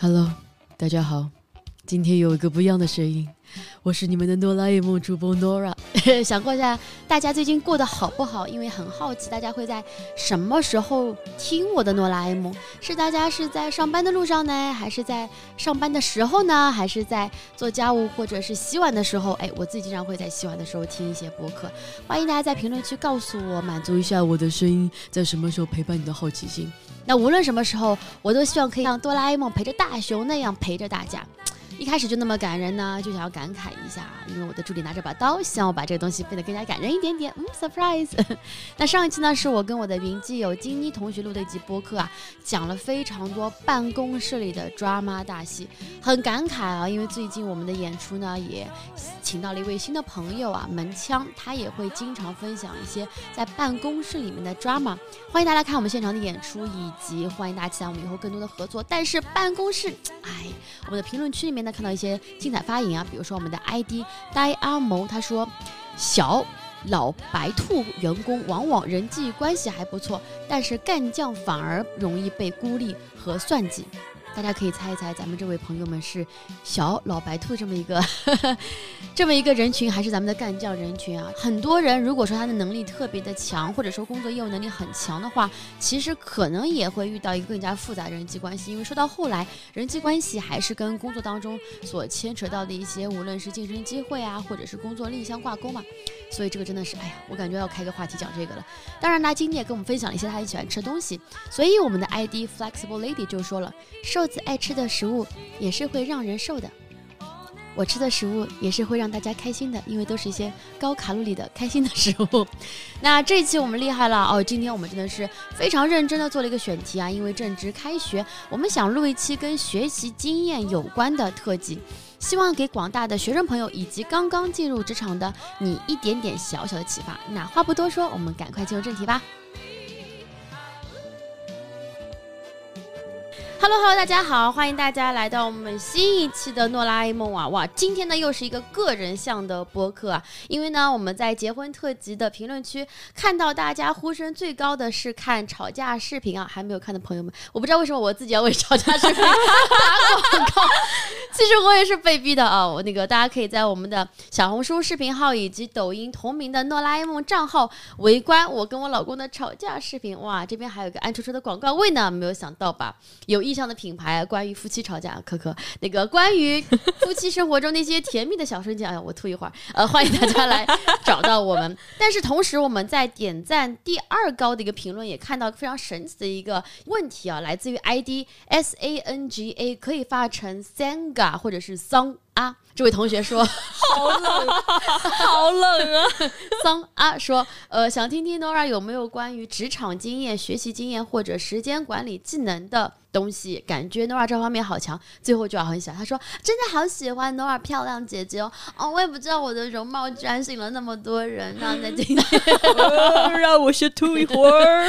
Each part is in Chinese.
Hello，大家好，今天有一个不一样的声音，我是你们的哆啦 A 梦主播 Nora。想问一下大家最近过得好不好？因为很好奇大家会在什么时候听我的哆啦 A 梦？是大家是在上班的路上呢，还是在上班的时候呢，还是在做家务或者是洗碗的时候？哎，我自己经常会在洗碗的时候听一些播客。欢迎大家在评论区告诉我，满足一下我的声音在什么时候陪伴你的好奇心。那无论什么时候，我都希望可以像哆啦 A 梦陪着大雄那样陪着大家。一开始就那么感人呢，就想要感慨一下，因为我的助理拿着把刀，希望我把这个东西变得更加感人一点点。嗯，surprise。那上一期呢，是我跟我的云基友金妮同学录的一集播客啊，讲了非常多办公室里的 drama 大戏，很感慨啊，因为最近我们的演出呢，也请到了一位新的朋友啊，门枪，他也会经常分享一些在办公室里面的 drama。欢迎大家看我们现场的演出，以及欢迎大家期待我们以后更多的合作。但是办公室，哎，我们的评论区里面看到一些精彩发言啊，比如说我们的 ID 呆阿谋，他说小老白兔员工往往人际关系还不错，但是干将反而容易被孤立和算计。大家可以猜一猜，咱们这位朋友们是小老白兔这么一个 这么一个人群，还是咱们的干将人群啊？很多人如果说他的能力特别的强，或者说工作业务能力很强的话，其实可能也会遇到一个更加复杂的人际关系。因为说到后来，人际关系还是跟工作当中所牵扯到的一些，无论是晋升机会啊，或者是工作力相挂钩嘛。所以这个真的是，哎呀，我感觉要开个话题讲这个了。当然，他今天也跟我们分享了一些他很喜欢吃的东西。所以我们的 ID Flexible Lady 就说了，瘦子爱吃的食物也是会让人瘦的。我吃的食物也是会让大家开心的，因为都是一些高卡路里的开心的食物。那这一期我们厉害了哦，今天我们真的是非常认真的做了一个选题啊，因为正值开学，我们想录一期跟学习经验有关的特辑。希望给广大的学生朋友以及刚刚进入职场的你一点点小小的启发。那话不多说，我们赶快进入正题吧。Hello，Hello，大家好，欢迎大家来到我们新一期的诺拉 A 梦啊！哇，今天呢又是一个个人向的播客啊，因为呢我们在结婚特辑的评论区看到大家呼声最高的是看吵架视频啊，还没有看的朋友们，我不知道为什么我自己要为吵架视频打广告，其实我也是被逼的啊！我那个大家可以在我们的小红书视频号以及抖音同名的诺拉 A 梦账号围观我跟我老公的吵架视频。哇，这边还有个暗戳戳的广告位呢，没有想到吧？有一。意向的品牌，关于夫妻吵架，可可那个关于夫妻生活中那些甜蜜的小瞬间，哎呀，我吐一会儿，呃，欢迎大家来找到我们。但是同时，我们在点赞第二高的一个评论，也看到非常神奇的一个问题啊，来自于 ID S A N G A，可以发成 Sanga 或者是 Song 啊。这位同学说：“好冷，好冷啊！” 桑啊说：“呃，想听听 Nora 有没有关于职场经验、学习经验或者时间管理技能的。”东西感觉 Nora 这方面好强，最后就要很喜欢。他说：“真的好喜欢 Nora 漂亮姐姐哦，哦，我也不知道我的容貌居然吸引了那么多人。那在今天，让我先吐一会儿。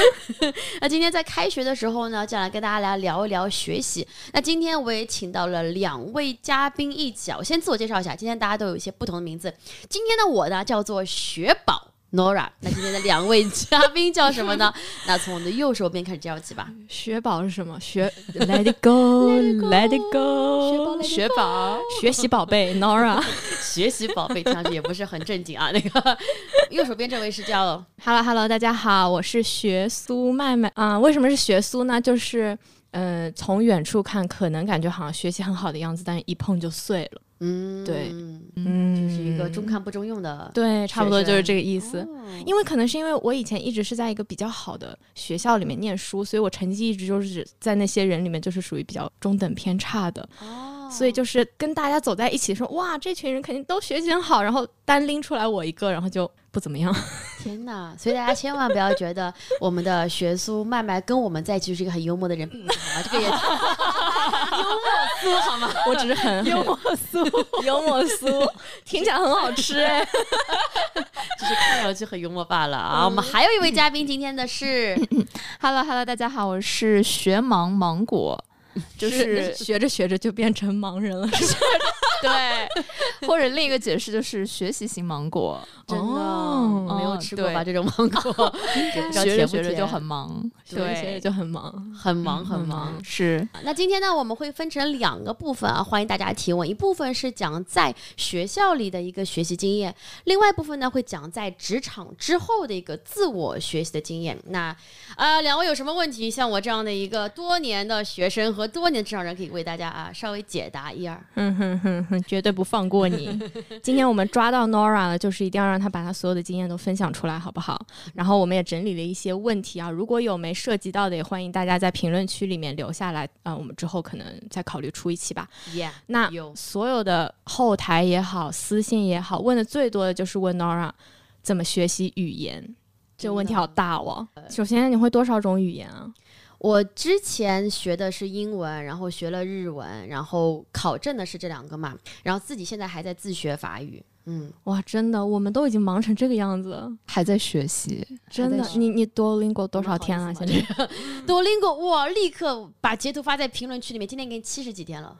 那今天在开学的时候呢，就来跟大家来聊一聊学习。那今天我也请到了两位嘉宾一起啊，我先自我介绍一下。今天大家都有一些不同的名字。今天的我呢叫做雪宝。” Nora，那今天的两位嘉宾叫什么呢？那从我们的右手边开始介绍起吧。雪宝是什么？学 Let it go，Let it go，雪宝，学习宝贝 Nora，学习宝贝听上去也不是很正经啊。那个右手边这位是叫 Hello Hello，大家好，我是学苏麦麦啊。为什么是学苏呢？就是嗯，从远处看，可能感觉好像学习很好的样子，但是一碰就碎了。嗯，对，嗯，就是一个中看不中用的，对，差不多就是这个意思。因为可能是因为我以前一直是在一个比较好的学校里面念书，所以我成绩一直就是在那些人里面就是属于比较中等偏差的。哦，所以就是跟大家走在一起说，哇，这群人肯定都学习很好，然后单拎出来我一个，然后就。不怎么样，天哪！所以大家千万不要觉得我们的学苏麦麦跟我们在一起就是一个很幽默的人，好吗？这个也 幽默苏好吗？我只是很幽默苏，幽默苏听起来很好吃哎，就是看上去很幽默罢了啊。我们还有一位嘉宾，今天的是，Hello Hello，大家好，我是学芒芒果。就是学着学着就变成盲人了，是吧？对，或者另一个解释就是学习型芒果，真的、哦没有吃过吧？这种芒果，学着学着就很忙，对，学着就很忙，很忙很。忙是那今天呢，我们会分成两个部分啊，欢迎大家提问。一部分是讲在学校里的一个学习经验，另外一部分呢会讲在职场之后的一个自我学习的经验。那呃，两位有什么问题？像我这样的一个多年的学生和多年职场人，可以为大家啊稍微解答一二。哼哼哼哼，绝对不放过你。今天我们抓到 Nora 了，就是一定要让她把她所有的经验都分享出来，好不好？然后我们也整理了一些问题啊，如果有没涉及到的，也欢迎大家在评论区里面留下来，啊、我们之后可能再考虑出一期吧。Yeah，那有所有的后台也好，私信也好，问的最多的就是问 Nora 怎么学习语言。这个问题好大哦。首先，你会多少种语言啊？我之前学的是英文，然后学了日文，然后考证的是这两个嘛，然后自己现在还在自学法语。嗯，哇，真的，我们都已经忙成这个样子了，还在学习，真的。你你 Duolingo 多少天了？现在？多邻国，哇！立刻把截图发在评论区里面。今天给你七十几天了，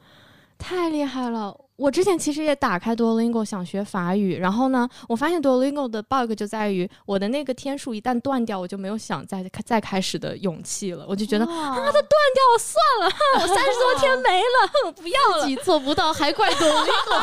太厉害了！我之前其实也打开 Duolingo 想学法语，然后呢，我发现 Duolingo 的 bug 就在于我的那个天数一旦断掉，我就没有想再再开始的勇气了。我就觉得啊，它断掉了，算了，哼我三十多天没了，我不要了。自己做不到，还怪多邻国。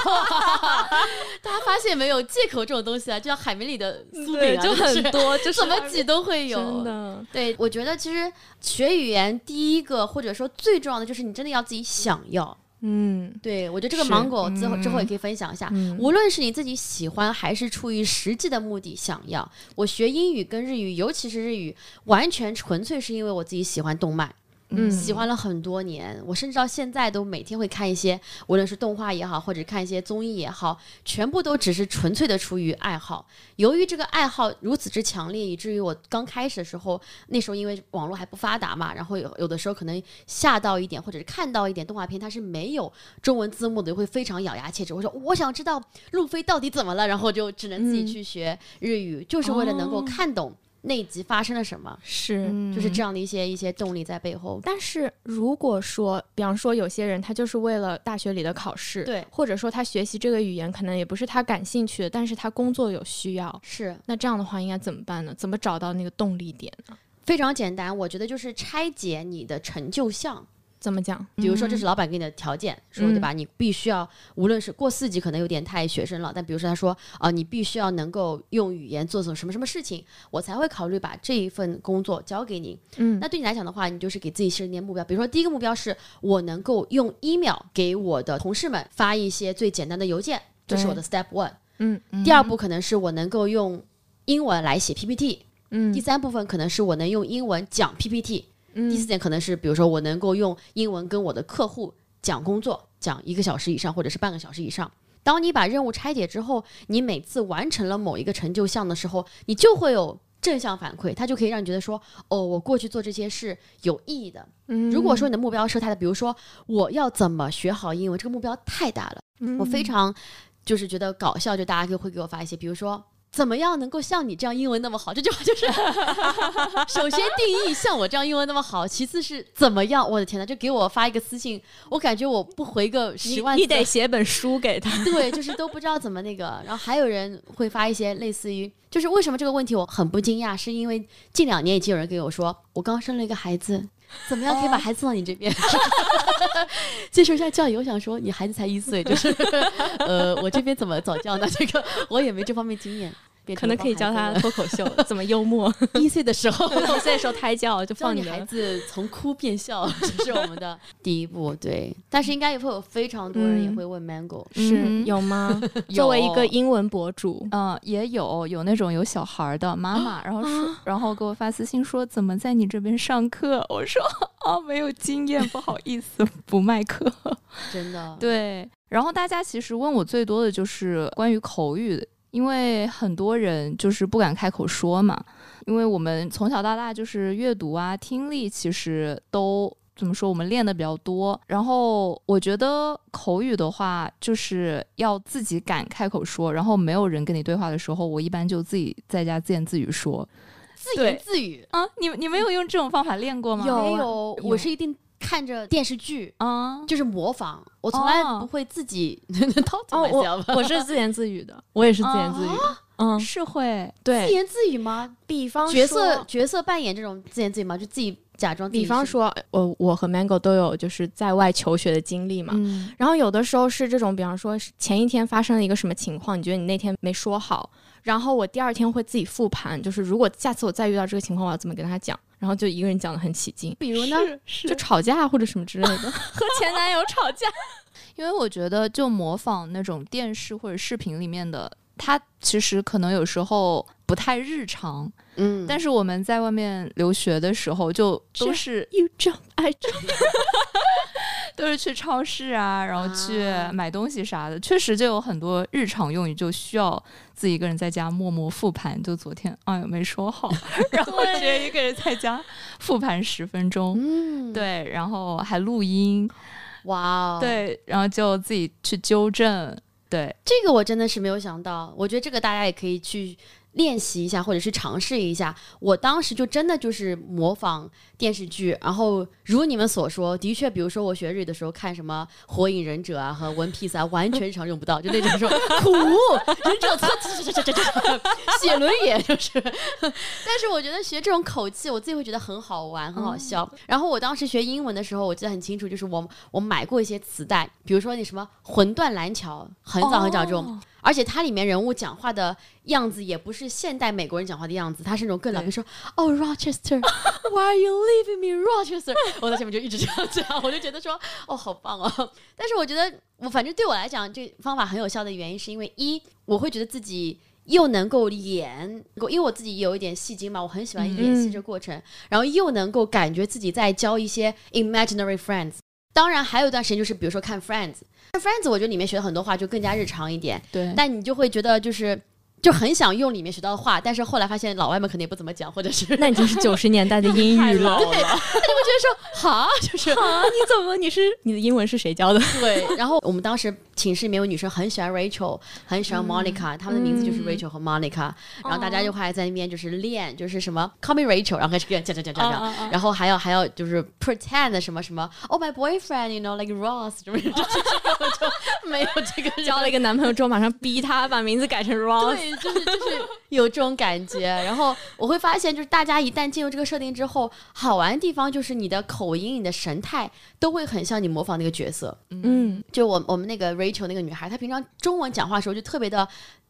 大家发现没有，借口这种东西啊，就像海绵里的酥饼啊，就很多，就是怎么挤都会有。真的，对，我觉得其实学语言第一个或者说最重要的就是你真的要自己想要。嗯。对我觉得这个芒果之后之后也嗯。可以分享一下，嗯。无论是你自己喜欢还是出于实际的目的想要，我学英语跟日语，尤其是日语，完全纯粹是因为我自己喜欢动漫。嗯喜欢了很多年，我甚至到现在都每天会看一些，无论是动画也好，或者看一些综艺也好，全部都只是纯粹的出于爱好。由于这个爱好如此之强烈，以至于我刚开始的时候，那时候因为网络还不发达嘛，然后有有的时候可能下到一点，或者是看到一点动画片，它是没有中文字幕的，会非常咬牙切齿。我说我想知道路飞到底怎么了，然后就只能自己嗯去学日语，就是为了能够哦看懂那一集发生了什么，是。就是这样的一些一些动力在背后。但是如果说，比方说有些人他就是为了大学里的考试，对或者说他学习这个语言可能也不是他感兴趣的，但是他工作有需要，是那这样的话应该怎么办呢？怎么找到那个动力点呢？非常简单，我觉得就是拆解你的成就项。怎么讲？比如说，这是老板给你的条件，说对吧？你必须要，无论是过四级可能有点太学生了，但比如说他说啊、你必须要能够用语言做做什么什么事情，我才会考虑把这一份工作交给你。嗯那对你来讲的话，你就是给自己设定目标，比如说第一个目标是我能够用 email 给我的同事们发一些最简单的邮件，这是我的 step one。嗯第二步可能是我能够用英文来写 PPT，嗯第三部分可能是我能用英文讲 PPT，、嗯第四点可能是比如说我能够用英文跟我的客户讲工作，讲一个小时以上或者是半个小时以上。当你把任务拆解之后，你每次完成了某一个成就项的时候，你就会有正向反馈，它就可以让你觉得说，哦，我过去做这些是有意义的。嗯如果说你的目标是太的，比如说我要怎么学好英文，这个目标太大了。嗯我非常就是觉得搞笑，就大家就会给我发一些，比如说。怎么样能够像你这样英文那么好？这句话就是，首先定义像我这样英文那么好，其次是怎么样？我的天呐，就给我发一个私信，我感觉我不回个十万你，你得写本书给他。对，就是都不知道怎么那个。然后还有人会发一些类似于，就是为什么这个问题我很不惊讶，是因为近两年已经有人给我说，我刚生了一个孩子，怎么样可以把孩子送到你这边，接受一下教育？我想说，你孩子才一岁，就是 呃，我这边怎么早教呢？这个我也没这方面经验。可能可以教他脱口秀，怎么幽默。一岁的时候，一岁的时候胎教就教你放的孩子从哭变笑，这是我们的 第一步。对，但是应该也会有非常多人也嗯会问 Mango，、是嗯有吗？作为一个英文博主，嗯，也有有那种有小孩儿的妈妈，然后说，啊然后给我发私信说怎么在你这边上课？我说啊，没有经验，不好意思，不卖课。真的，对，然后大家其实问我最多的就是关于口语的，因为很多人就是不敢开口说嘛，因为我们从小到大就是阅读啊、听力其实都。怎么说？我们练的比较多，然后我觉得口语的话，就是要自己敢开口说，然后没有人跟你对话的时候，我一般就自己在家自言自语说。自言自语。啊，你你没有用这种方法练过吗？有我是一定看着电视剧，啊，就是模仿。我从来哦不会自己 talk to 哦，myself。我我是自言自语的，我也是自言自语的。嗯，是会对自，言自语吗？比方角色角色扮演这种自言自语吗？就自己假装。比方说，我我和 Mango 都有就是在外求学的经历嘛。嗯然后有的时候是这种，比方说前一天发生了一个什么情况，你觉得你那天没说好，然后我第二天会自己复盘，就是如果下次我再遇到这个情况，我要怎么跟他讲，然后就一个人讲的很起劲，比如呢？就吵架或者什么之类的，和前男友吵架。因为我觉得，就模仿那种电视或者视频里面的，他其实可能有时候不太日常。嗯，但是我们在外面留学的时候，就都是 You jump, I jump。都是去超市啊，然后去啊买东西啥的，确实就有很多日常用语就需要自己一个人在家默默复盘。就昨天，哎呦没说好，然后直接一个人在家复盘十分钟，嗯，对，然后还录音，哇哦，，对，然后就自己去纠正，对，这个我真的是没有想到。我觉得这个大家也可以去练习一下，或者是尝试一下。我当时就真的就是模仿电视剧，然后如你们所说，的确，比如说我学日语的时候看什么《火影忍者》啊和《One Piece》啊，完全日常用不到，就那种说苦忍者这这这这这这写轮眼就是。但是我觉得学这种口气，我自己会觉得很好玩，很好笑。然后我当时学英文的时候，我记得很清楚，就是我我买过一些磁带，比如说那什么《魂断蓝桥》，很早很早这种。哦而且它里面人物讲话的样子也不是现代美国人讲话的样子，他是那种更老，比如说哦 Rochester，Why are you leaving me Rochester？我在前面就一直这样讲，我就觉得说哦好棒哦。但是我觉得我反正对我来讲，这方法很有效的原因是因为一我会觉得自己。又能够演，因为我自己有一点戏精嘛，我很喜欢演戏这过程，然后又能够感觉自己在交一些 imaginary friends。当然，还有一段时间就是，比如说看 Friends，看 Friends，我觉得里面学的很多话就更加日常一点，对，但你就会觉得就是就很想用里面学到的话，但是后来发现老外们肯定也不怎么讲，或者是那已经是 九十年代的英语了。对，他就会觉得说哈，就是啊，你怎么？你是你的英文是谁教的？对。然后我们当时寝室里面有女生很喜欢 Rachel，很喜欢 Monica，、她们的名字就是嗯 Rachel 和 Monica，、然后大家就会在那边就是练，就是什么 Call me Rachel，然后开始讲讲讲讲讲讲。然后还要还要就是 pretend 什么什么，Oh my boyfriend，you know like Ross 什么什么，我就没有这个交了一个男朋友之后，马上逼他把名字改成 Ross。对，就是就是有这种感觉。然后我会发现，就是大家一旦进入这个设定之后，好玩的地方就是你的口音、你的神态都会很像你模仿那个角色。嗯，就我我们那个 Rachel 追求那个女孩，她平常中文讲话的时候就特别的。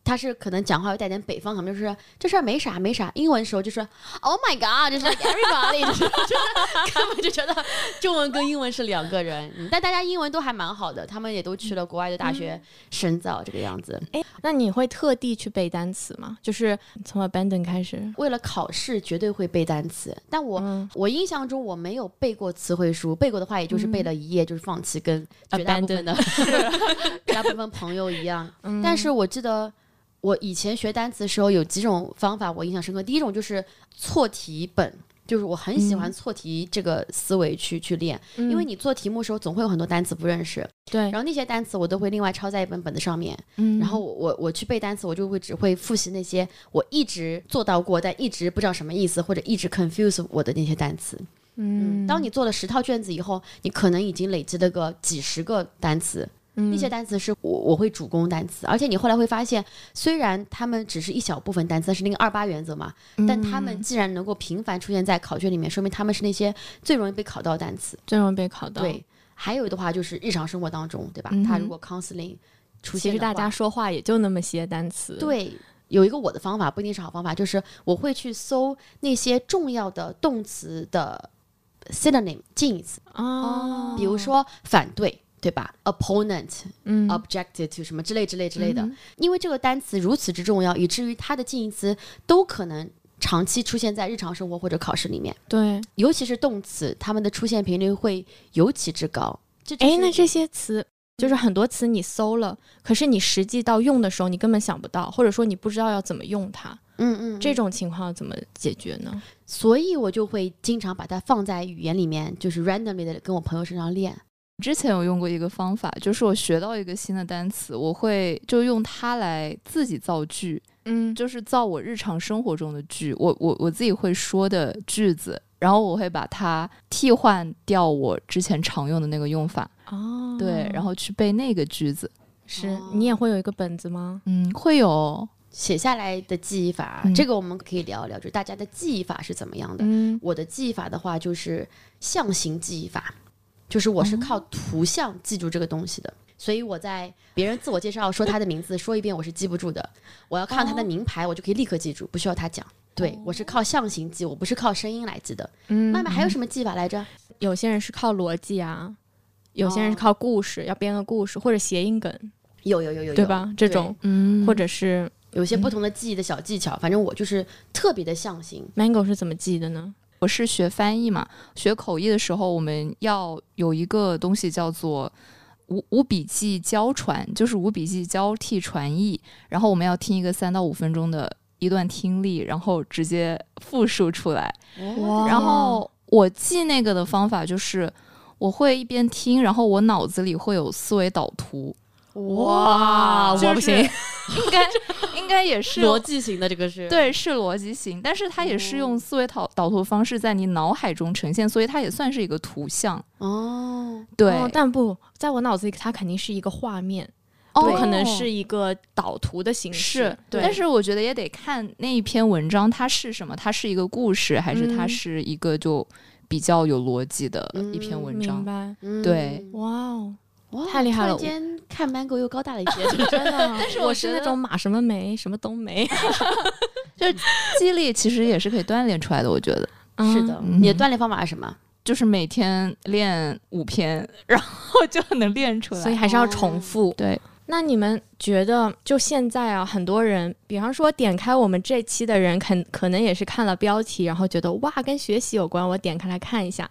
她是可能讲话有带点北方口音，就是这事儿没啥没啥。英文的时候就是 Oh my God，就是 everybody，就是 就是根本就觉得中文跟英文是两个人。嗯但大家英文都还蛮好的，他们也都去了国外的大学深造，这个样子。哎，那你会特地去背单词吗？就是从 abandon 开始？为了考试绝对会背单词，但我、嗯我印象中我没有背过词汇书，背过的话也就是背了一页，就是放弃，跟绝大部分的 绝大部分朋友一样。嗯但是我记得我以前学单词的时候有几种方法我印象深刻，第一种就是错题本。就是我很喜欢错题这个思维去、去练，因为你做题目的时候总会有很多单词不认识，对。然，后那些单词我都会另外抄在一本本子上面，嗯。然后我我我去背单词，我就会只会复习那些我一直做到过，但一直不知道什么意思，或者一直 confuse 我的那些单词。嗯，当你做了十套卷子以后，你可能已经累积了个几十个单词，嗯那些单词是我我会主攻单词，而且你后来会发现，虽然他们只是一小部分单词，是那个二八原则嘛，但他们既然能够频繁出现在考卷里面，说明他们是那些最容易被考到的单词。最容易被考到。，对，还有的话就是日常生活当中，对吧？嗯他如果 counseling 出现，其实大家说话也就那么些单词。，对，有一个我的方法，不一定是好方法，就是我会去搜那些重要的动词的 synonym 近义词，哦，比如说反对。对吧？opponent、嗯 objected to 什么之类之类之类的，嗯因为这个单词如此之重要，以至于它的近义词都可能长期出现在日常生活或者考试里面，对。尤其是动词，它们的出现频率会尤其之高。这就哎，是那这些词就是很多词你搜了，可是你实际到用的时候，你根本想不到，或者说你不知道要怎么用它。嗯嗯，这种情况怎么解决呢？所以我就会经常把它放在语言里面，就是 randomly 的跟我朋友身上练。之前有用过一个方法，就是我学到一个新的单词，我会就用它来自己造句，嗯就是造我日常生活中的句，我我我自己会说的句子，然后我会把它替换掉我之前常用的那个用法，哦，对，然后去背那个句子。是哦你也会有一个本子吗？嗯，会有，写下来的记忆法，嗯这个我们可以聊一聊，就是大家的记忆法是怎么样的。嗯，我的记忆法的话，就是象形记忆法，就是我是靠图像记住这个东西的。所以我在别人自我介绍说他的名字说一遍，我是记不住的。我要看他的名牌，我就可以立刻记住，不需要他讲。对我是靠象形记，我不是靠声音来记的。嗯麦麦还有什么记法来着？有些人是靠逻辑啊，有些人是靠故事，要编个故事或者谐音梗，有有有有有，对吧？这种嗯或者是有些不同的记忆的小技巧，反正我就是特别的象形。Mango 是怎么记的呢？我是学翻译嘛，学口译的时候，我们要有一个东西叫做无无笔记交传，就是无笔记交替传译。然后我们要听一个三到五分钟的一段听力，然后直接复述出来。哇然后我记那个的方法就是，我会一边听，然后我脑子里会有思维导图。哇就是我不行，应该应该也是逻辑型的这个是，对，是逻辑型，但是它也是用思维导导图方式在你脑海中呈现，所以它也算是一个图像。哦，对，哦但不在我脑子里，它肯定是一个画面，哦不可能是一个导图的形式。是，对，但是我觉得也得看那一篇文章它是什么，它是一个故事，还是它嗯是一个就比较有逻辑的一篇嗯文章。明白。嗯对，哇哦，哇，太厉害了突然间看 Mango 又高大了一些，真的，但是我我是那种马什么梅什么都没。记忆力其实也是可以锻炼出来的，我觉得。是的，嗯你的锻炼方法是什么？就是每天练五篇，然后就能练出来。所以还是要重复。对，那你们觉得，就现在啊，很多人，比方说点开我们这期的人，肯可能也是看了标题，然后觉得哇，跟学习有关，我点开来看一下，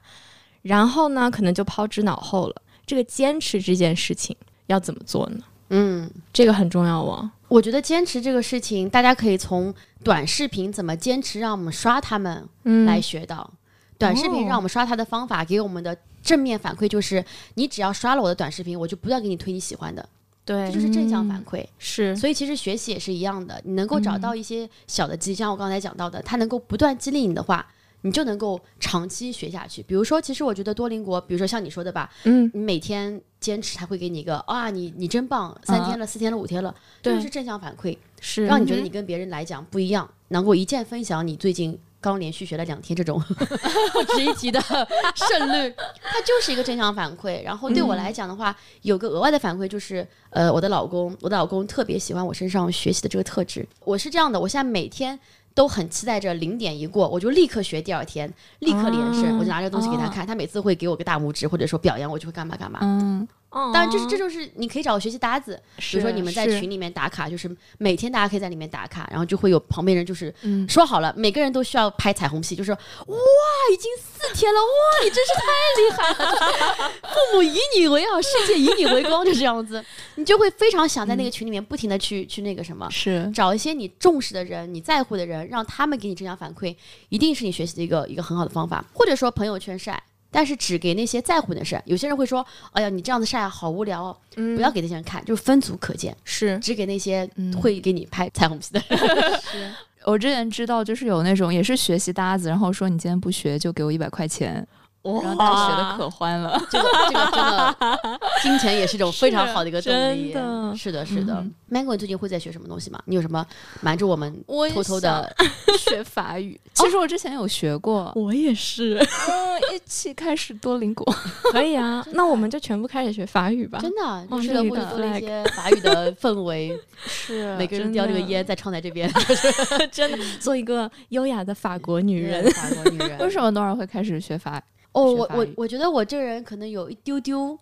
然后呢，可能就抛之脑后了。这个坚持这件事情要怎么做呢？嗯，这个很重要哦。我觉得坚持这个事情，大家可以从短视频怎么坚持，让我们刷他们嗯来学到。短视频哦让我们刷它的方法，给我们的正面反馈就是，你只要刷了我的短视频，我就不断给你推你喜欢的，对这就是正向反馈。是所以其实学习也是一样的，你能够找到一些小的激，像我刚才讲到的，它能够不断激励你的话，你就能够长期学下去。比如说，其实我觉得多邻国，比如说像你说的吧，嗯，你每天坚持，他会给你一个啊，你你真棒，三天了、四天了、五天了，这对就是正向反馈，是让你觉得你跟别人来讲不一样，能够一键分享你最近。刚连续学了两天，这种 不值一提的胜率，它就是一个正向反馈。然后对我来讲的话，有个额外的反馈就是，呃，我的老公，我的老公特别喜欢我身上学习的这个特质。我是这样的，我现在每天都很期待着零点一过，我就立刻学第二天，立刻连胜，啊我就拿着东西给他看，他每次会给我个大拇指，或者说表扬我，就会干嘛干嘛。嗯，当当然，就是这就是你可以找个学习搭子，比如说你们在群里面打卡，就是每天大家可以在里面打卡，然后就会有旁边人就是嗯。说好了，每个人都需要拍彩虹屁，就是哇，已经四天了，哇，你真是太厉害了，就是父母以你为傲，世界以你为光，就这样子，你就会非常想在那个群里面不停的去去那个什么。是。找一些你重视的人、你在乎的人，让他们给你正向反馈，一定是你学习的一个一个很好的方法。或者说朋友圈晒，但是只给那些在乎的事。有些人会说：“哎呀，你这样子晒啊，好无聊哦。”嗯不要给那些人看，就是分组可见，是只给那些嗯会给你拍彩虹屁的人。我之前知道，就是有那种也是学习搭子，然后说你今天不学就给我一百块钱，然后大家学的可欢了。这个这个真的，金钱也是一种非常好的一个动力。是的，是的。嗯 Mango，你最近会在学什么东西吗？你有什么瞒着我们我偷偷的？学法语，其实我之前有学过，我也是，嗯，一起开始多邻国。可以啊。那我们就全部开始学法语吧。真的，就是会 flag 多了一些法语的氛围，是每个人叼这个烟在窗台这边，真的做一个优雅的法国女人。法国女人。为什么多少会开始学法语？哦，我我我觉得我这个人可能有一丢丢，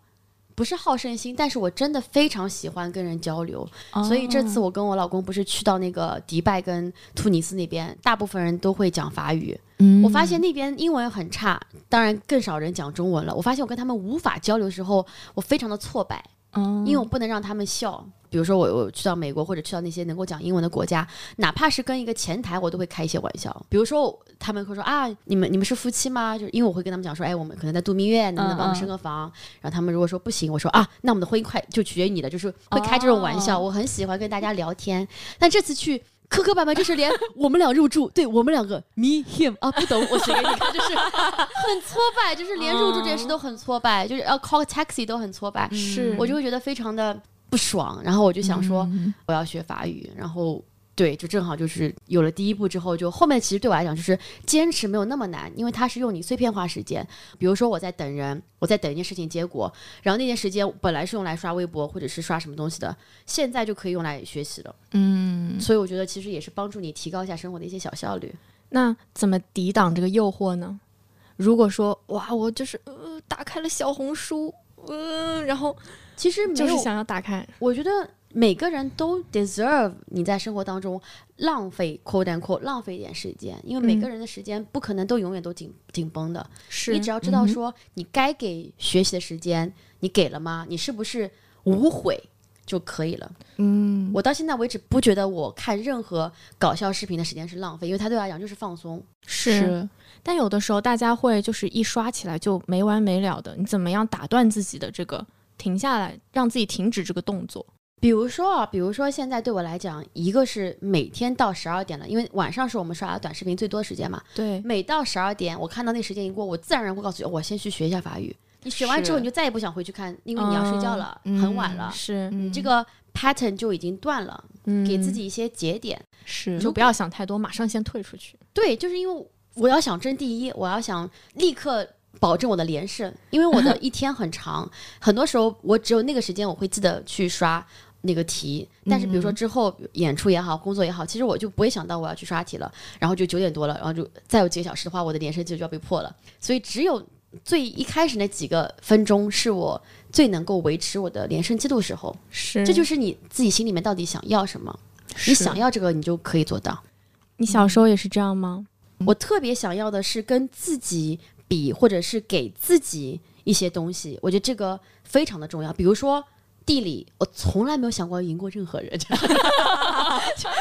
不是好胜心，但是我真的非常喜欢跟人交流。所以这次我跟我老公不是去到那个迪拜跟突尼斯那边，大部分人都会讲法语。嗯我发现那边英文很差，当然更少人讲中文了。我发现我跟他们无法交流的时候，我非常的挫败。嗯，因为我不能让他们笑。比如说我我去到美国或者去到那些能够讲英文的国家，哪怕是跟一个前台，我都会开一些玩笑。比如说他们会说啊，你们你们是夫妻吗？就是因为我会跟他们讲说，哎，我们可能在度蜜月，能不能帮我们生个房？然后他们如果说不行，我说啊，那我们的婚姻快就取决于你的，就是会开这种玩笑。哦我很喜欢跟大家聊天，但这次去磕磕绊绊，就是连 我们俩入住，对我们两个 me him 啊，不懂 我写给你看，就是 很挫败，就是连入住这件事都很挫败，就是要 call taxi 都很挫败，是我就会觉得非常的不爽，然后我就想说嗯我要学法语，然后。对，就正好就是有了第一步之后，就后面其实对我来讲就是坚持没有那么难，因为它是用你碎片化时间。比如说我在等人，我在等一件事情结果，然后那件时间本来是用来刷微博或者是刷什么东西的，现在就可以用来学习了。嗯，所以我觉得其实也是帮助你提高一下生活的一些小效率。那怎么抵挡这个诱惑呢？如果说哇，我就是呃打开了小红书，呃，然后其实没有，就是想要打开，我觉得每个人都 deserve 你在生活当中浪费 quote and quote 浪费一点时间，因为每个人的时间不可能都永远都紧紧绷的。是你只要知道说你该给学习的时间你给了吗？你是不是无悔就可以了？嗯，我到现在为止不觉得我看任何搞笑视频的时间是浪费，因为它对我来讲就是放松。是，但有的时候大家会就是一刷起来就没完没了的，你怎么样打断自己的这个停下来，让自己停止这个动作？比如说啊，比如说现在对我来讲，一个是每天到十二点了，因为晚上是我们刷短视频最多的时间嘛。对，每到十二点，我看到那时间一过，我自然而然会告诉你，我先去学一下法语。你学完之后，你就再也不想回去看，因为你要睡觉了，嗯很晚了。是，嗯你这个 pattern 就已经断了，嗯给自己一些节点。是就不要想太多，马上先退出去。对，就是因为我要想争第一，我要想立刻保证我的连胜，因为我的 一天很长，很多时候我只有那个时间我会记得去刷。那个题，但是比如说之后演出也好，工作也好，其实我就不会想到我要去刷题了，然后就九点多了，然后就再有几个小时的话，我的连胜记录就要被破了。所以只有最一开始那几个分钟是我最能够维持我的连胜记录时候，是这就是你自己心里面到底想要什么，你想要这个你就可以做到。你小时候也是这样吗？我特别想要的是跟自己比，或者是给自己一些东西，我觉得这个非常的重要。比如说地理，我从来没有想过赢过任何人，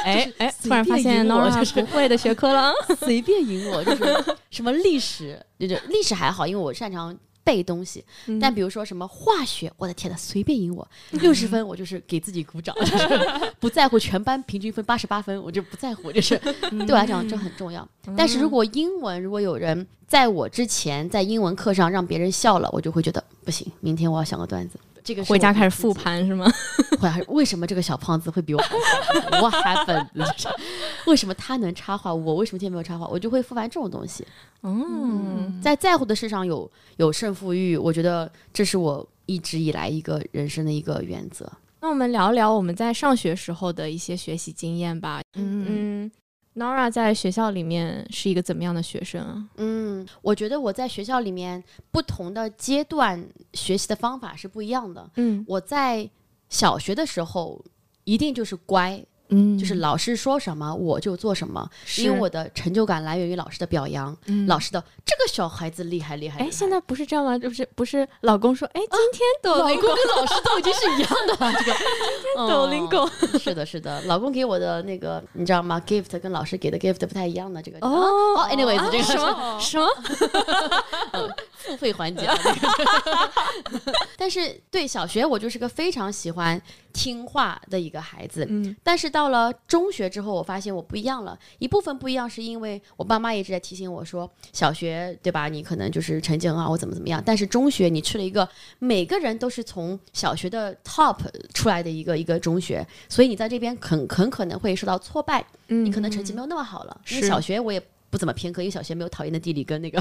哎 哎，突然发现就是不会的学科了。随便赢我，就是什么历史，就是历史还好，因为我擅长。背东西，嗯但比如说什么化学，我的天呐，随便赢我六十分，我就是给自己鼓掌，就是不在乎全班平均分八十八分，我就不在乎，就是 对我来讲这很重要。但是如果英文，如果有人在我之前在英文课上让别人笑了，我就会觉得不行，明天我要想个段子。这个回家开始复，盘是吗？回来为什么这个小胖子会比我好笑？What happened？为什么他能插话，我为什么今天没有插话？我就会复盘这种东西。嗯，在在乎的事上有有胜负欲，我觉得这是我一直以来一个人生的一个原则。那我们聊聊我们在上学时候的一些学习经验吧。嗯嗯，Nora 在学校里面是一个怎么样的学生啊？嗯，我觉得我在学校里面不同的阶段学习的方法是不一样的。嗯我在小学的时候一定就是乖，嗯就是老师说什么我就做什么，因为我的成就感来源于老师的表扬，嗯老师的这个小孩子厉害厉害。哎，现在不是这样吗？就是不是老公说，哎，今天抖老公跟老师都已经是一样的了，这个抖音狗嗯 是的，是的，老公给我的那个你知道吗？gift 跟老师给的 gift 不太一样的，这个哦哦，anyways，这个什么什么？付费环节 但是对小学我就是个非常喜欢听话的一个孩子，嗯但是到了中学之后，我发现我不一样了。一部分不一样是因为我爸妈一直在提醒我说，小学对吧，你可能就是成绩很好或怎么怎么样，但是中学你去了一个每个人都是从小学的 top 出来的一个一个中学，所以你在这边很很可能会受到挫败，嗯你可能成绩没有那么好了。因为是小学我也。不怎么偏科，因为小学没有讨厌的地理跟那个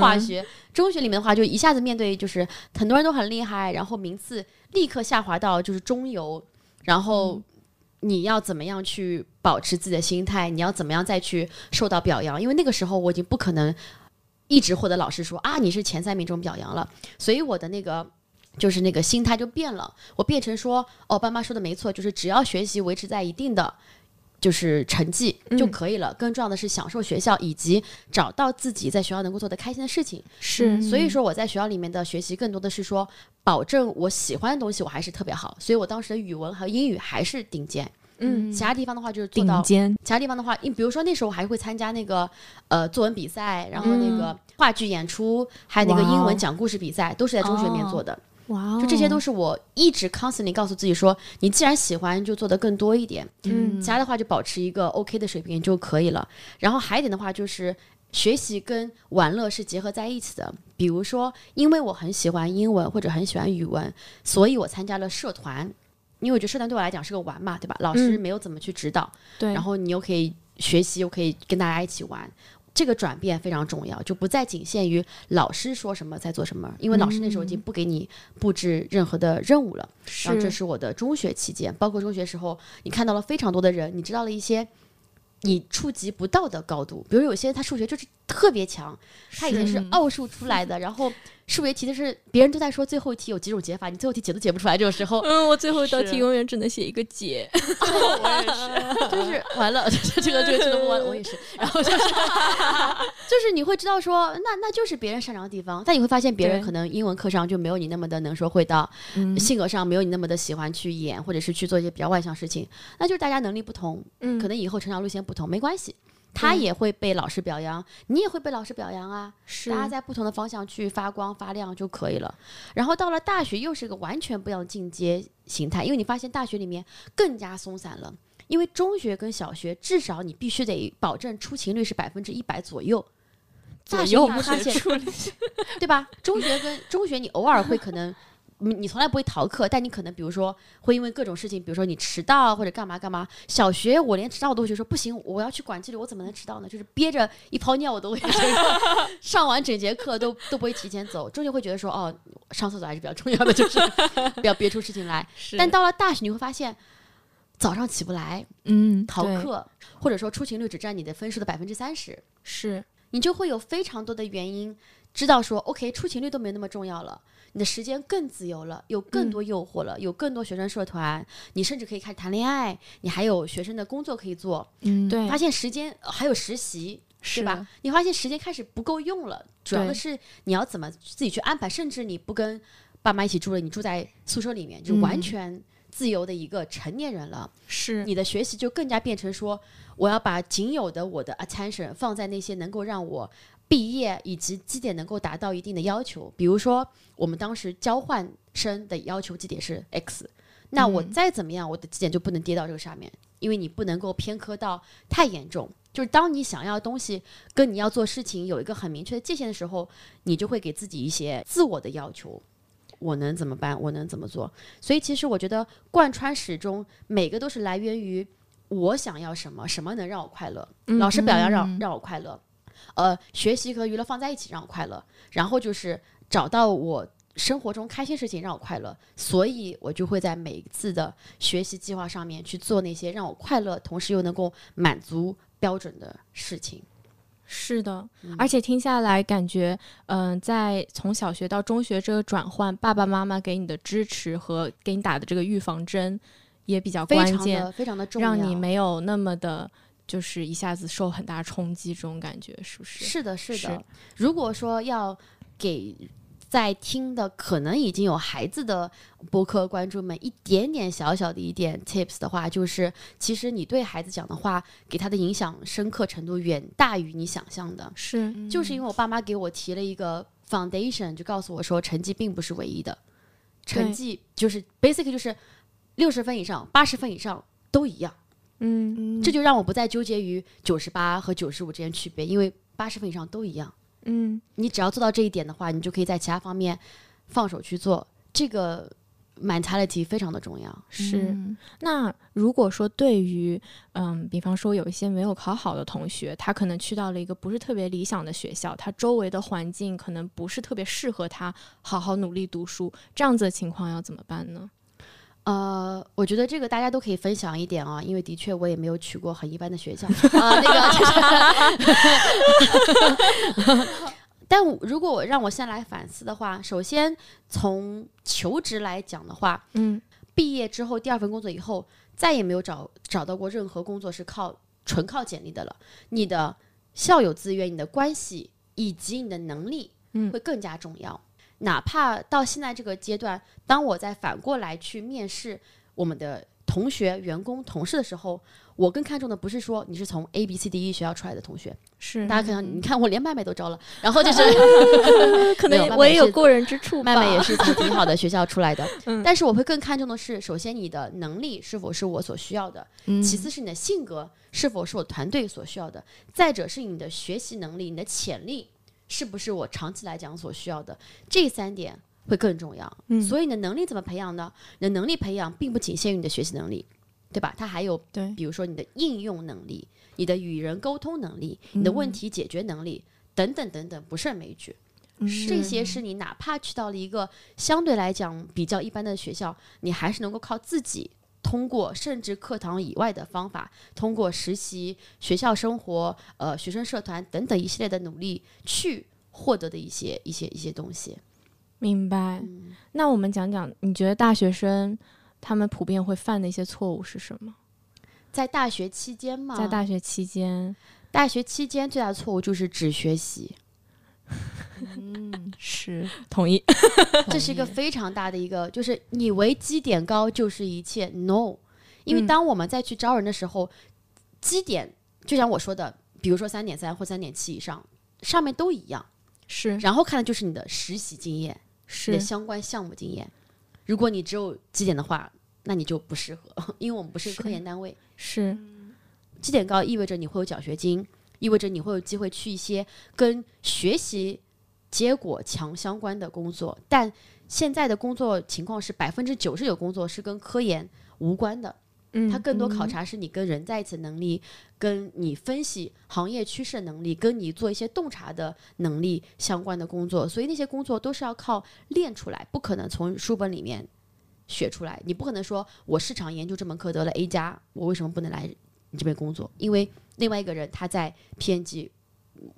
化学。中学里面的话，就一下子面对就是很多人都很厉害，然后名次立刻下滑到就是中游，然后你要怎么样去保持自己的心态？你要怎么样再去受到表扬？因为那个时候我已经不可能一直获得老师说啊你是前三名中表扬了，所以我的那个。就是那个心态就变了，我变成说，哦，爸妈说的没错，就是只要学习维持在一定的就是成绩就可以了。更重要的是享受学校，以及找到自己在学校能够做的开心的事情。是所以说我在学校里面的学习更多的是说，保证我喜欢的东西我还是特别好。所以我当时的语文和英语还是顶尖，嗯其他地方的话就是做到顶尖其他地方的话，你比如说那时候我还会参加那个呃作文比赛，然后那个话剧演出，还有那个英文讲故事比赛，都是在中学里面做的。就这些都是我一直 constantly 告诉自己说，你既然喜欢，就做得更多一点，嗯其他的话就保持一个 OK 的水平就可以了。然后还有一点的话就是。学习跟玩乐是结合在一起的，比如说，因为我很喜欢英文或者很喜欢语文，所以我参加了社团。因为我觉得社团对我来讲是个玩嘛，对吧？老师嗯没有怎么去指导，对，然后你又可以学习，又可以跟大家一起玩，这个转变非常重要，就不再仅限于老师说什么在做什么，因为老师那时候已经不给你布置任何的任务了。然后这是。我的中学期间，包括中学时候，你看到了非常多的人，你知道了一些你触及不到的高度，比如有些他数学就是特别强，他以前是嗯奥数出来的，然后数学题的是别人都在说最后一题有几种解法，你最后题解都解不出来，这种时候嗯，我最后一道题永远只能写一个解。我也是。就是完了，这个这个这个不完了，我也是。然后就是就是你会知道说，那那就是别人擅长的地方，但你会发现别人可能英文课上就没有你那么的能说会道，嗯性格上没有你那么的喜欢去演，或者是去做一些比较外向事情，那就是大家能力不同，嗯可能以后成长路线不同没关系。他也会被老师表扬，你也会被老师表扬啊。是大家在不同的方向去发光发亮就可以了。然后到了大学，又是个完全不一样的进阶形态，因为你发现大学里面更加松散了。因为中学跟小学，至少你必须得保证出勤率是百分之一百左右。大学你会发现，对吧？中学跟中学，你偶尔会可能，你你从来不会逃课，但你可能比如说会因为各种事情，比如说你迟到或者干嘛干嘛。小学我连迟到我都会觉得说不行，我要去管纪律，我怎么能迟到呢？就是憋着一泡尿我都会 上完整节课都都不会提前走。中学会觉得说哦，上厕所还是比较重要的，就是不要憋出事情来。但到了大学，你会发现早上起不来，嗯逃课，或者说出勤率只占你的分数的百分之三十。是你就会有非常多的原因知道说，OK，出勤率都没那么重要了，你的时间更自由了，有更多诱惑了，有更多学生社团，你甚至可以开始谈恋爱，你还有学生的工作可以做，嗯，对发现时间呃还有实习，是吧？？你发现时间开始不够用了，主要的是你要怎么自己去安排，甚至你不跟爸妈一起住了，你住在宿舍里面，就完嗯全自由的一个成年人了。是你的学习就更加变成说，我要把仅有的我的 attention 放在那些能够让我毕业以及绩点能够达到一定的要求。比如说，我们当时交换生的要求绩点是 X，那我嗯再怎么样，我的绩点就不能跌到这个上面，因为你不能够偏科到太严重。就是当你想要的东西跟你要做事情有一个很明确的界限的时候，你就会给自己一些自我的要求。我能怎么办？我能怎么做？所以其实我觉得贯穿始终，每个都是来源于我想要什么，什么能让我快乐。嗯老师表扬让嗯让我快乐，呃，学习和娱乐放在一起让我快乐，然后就是找到我生活中开心事情让我快乐，所以我就会在每一次的学习计划上面去做那些让我快乐，同时又能够满足标准的事情。是的，嗯而且听下来感觉，嗯、在从小学到中学这个转换，爸爸妈妈给你的支持和给你打的这个预防针也比较关键，的非常的重要，让你没有那么的，就是一下子受很大冲击，这种感觉是不是？是的，是的。是如果说要给在听的可能已经有孩子的播客观众们一点点小小的一点 tips 的话，就是其实你对孩子讲的话，给他的影响深刻程度远大于你想象的。是，就是因为我爸妈给我提了一个 foundation，就告诉我说成绩并不是唯一的，成绩就是 basic 就是六十分以上、八十分以上都一样。嗯这就让我不再纠结于九十八和九十五之间区别，因为八十分以上都一样。嗯你只要做到这一点的话，你就可以在其他方面放手去做。这个 mentality 非常的重要。是。嗯那如果说对于嗯，比方说有一些没有考好的同学，他可能去到了一个不是特别理想的学校，他周围的环境可能不是特别适合他好好努力读书，这样子的情况要怎么办呢？呃，我觉得这个大家都可以分享一点啊，因为的确我也没有去过很一般的学校啊、那个就是。但如果我让我先来反思的话，首先从求职来讲的话，嗯毕业之后第二份工作以后，再也没有找找到过任何工作是靠纯靠简历的了。你的校友资源、你的关系以及你的能力，嗯会更加重要。哪怕到现在这个阶段，当我再反过来去面试我们的同学、员工、同事的时候，我更看重的不是说你是从 A B C D E 学校出来的同学，是大家可能你看我连麦麦都招了，然后就是 可能我也有过人之处吧。麦麦也是从挺好的学校出来的，嗯。但是我会更看重的是，首先你的能力是否是我所需要的，嗯。其次是你的性格是否是我团队所需要的，再者是你的学习能力、你的潜力是不是我长期来讲所需要的，这三点会更重要。嗯所以你的能力怎么培养呢？你的能力培养并不仅限于你的学习能力，对吧？它还有对，比如说你的应用能力、你的与人沟通能力、你的问题解决能力、等等等等，不胜枚举。这些是你哪怕去到了一个相对来讲比较一般的学校，你还是能够靠自己。通过甚至课堂以外的方法，通过实习、学校生活、呃学生社团等等一系列的努力，去获得的一些一些一些东西。明白。嗯那我们讲讲，你觉得大学生他们普遍会犯的一些错误是什么？在大学期间吗，在大学期间，大学期间最大的错误就是只学习，嗯是 同意。这是一个非常大的一个，就是你为基点高就是一切，no。因为嗯当我们再去招人的时候，基点就像我说的，比如说三点三或三点七以上，上面都一样，是然后看的就是你的实习经验、你的相关项目经验。如果你只有基点的话，那你就不适合，因为我们不是是科研单位。是，基点高意味着你会有奖学金，意味着你会有机会去一些跟学习结果强相关的工作。但现在的工作情况是，百分之九十九工作是跟科研无关的，嗯，它更多考嗯察是你跟人在一起的能力，跟你分析行业趋势的能力，跟你做一些洞察的能力相关的工作。所以那些工作都是要靠练出来，不可能从书本里面学出来。你不可能说我市场研究这门课得了 A 加，我为什么不能来你这边工作？因为另外一个人他在 PNG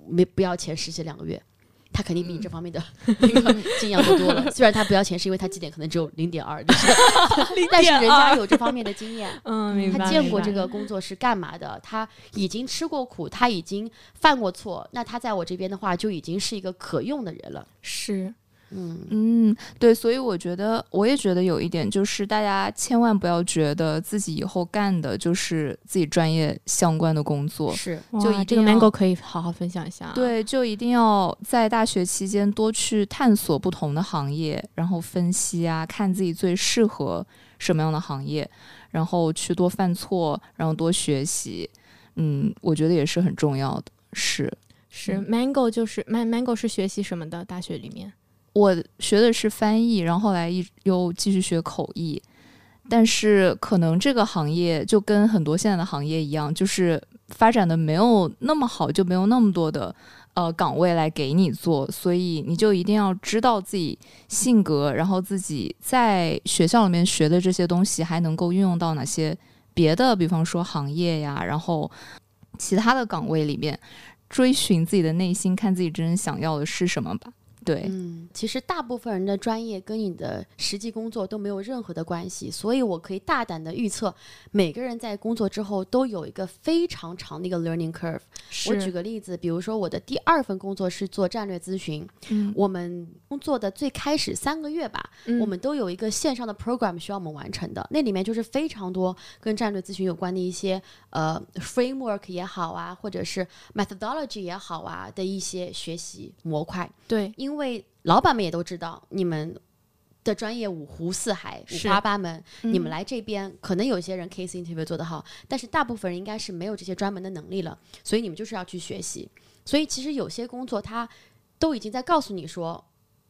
没不要钱实习两个月。他肯定比你这方面的 那个经验多多了。虽然他不要钱，是因为他绩点可能只有零点二，就是 但是人家有这方面的经验。嗯，他见过这个工作是干嘛的，他已经吃过苦，他已经犯过错，那他在我这边的话就已经是一个可用的人了。是嗯，嗯，对，所以我觉得，我也觉得有一点就是，大家千万不要觉得自己以后干的就是自己专业相关的工作，是就哇这个一定要 Mango 可以好好分享一下。，对，就一定要在大学期间多去探索不同的行业，然后分析啊，看自己最适合什么样的行业，然后去多犯错，然后多学习。嗯，我觉得也是很重要的。是是 Mango 就是 Man Mango 是学习什么的？大学里面我学的是翻译，然后后来一又继续学口译，但是可能这个行业就跟很多现在的行业一样，就是发展的没有那么好，就没有那么多的呃岗位来给你做，所以你就一定要知道自己性格，然后自己在学校里面学的这些东西还能够运用到哪些别的，比方说行业呀，然后其他的岗位里面。追寻自己的内心，看自己真正想要的是什么吧。对，嗯，其实大部分人的专业跟你的实际工作都没有任何的关系，所以我可以大胆的预测，每个人在工作之后都有一个非常长的一个 learning curve。我举个例子，比如说我的第二份工作是做战略咨询，嗯。我们工作的最开始三个月吧，嗯我们都有一个线上的 program 需要我们完成的，那里面就是非常多跟战略咨询有关的一些呃 framework 也好啊，或者是 methodology 也好啊的一些学习模块，对。因为老板们也都知道你们。的专业五湖四海、五花八门，你们嗯来这边，可能有些人 case interview 做得好，但是大部分人应该是没有这些专门的能力了，所以你们就是要去学习。所以其实有些工作它都已经在告诉你说，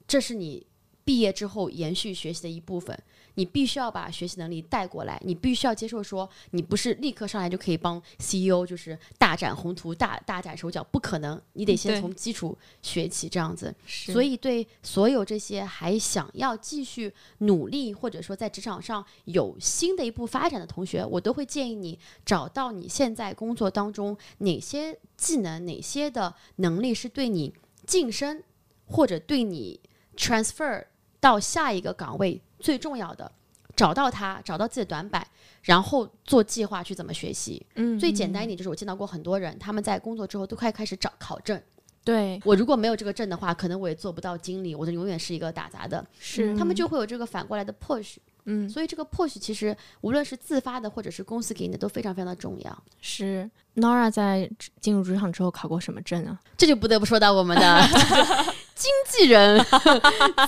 这是你毕业之后延续学习的一部分，你必须要把学习能力带过来，你必须要接受说，你不是立刻上来就可以帮 CEO 就是大展宏图、大大展手脚，不可能，你得先从基础学起，这样子。所以，对所有这些还想要继续努力，或者说在职场上有新的一步发展的同学，我都会建议你找到你现在工作当中哪些技能、哪些的能力是对你晋升或者对你 transfer 到下一个岗位最重要的。找到他，找到自己的短板，然后做计划去怎么学习。嗯最简单一点就是，我见到过很多人，他们在工作之后都快开始找考证。对我如果没有这个证的话，可能我也做不到经理，我就永远是一个打杂的。是他们就会有这个反过来的 push，嗯，所以这个 push 其实无论是自发的或者是公司给你的都非常非常的重要。是 Nora 在进入职场之后考过什么证啊？这就不得不说到我们的经纪人。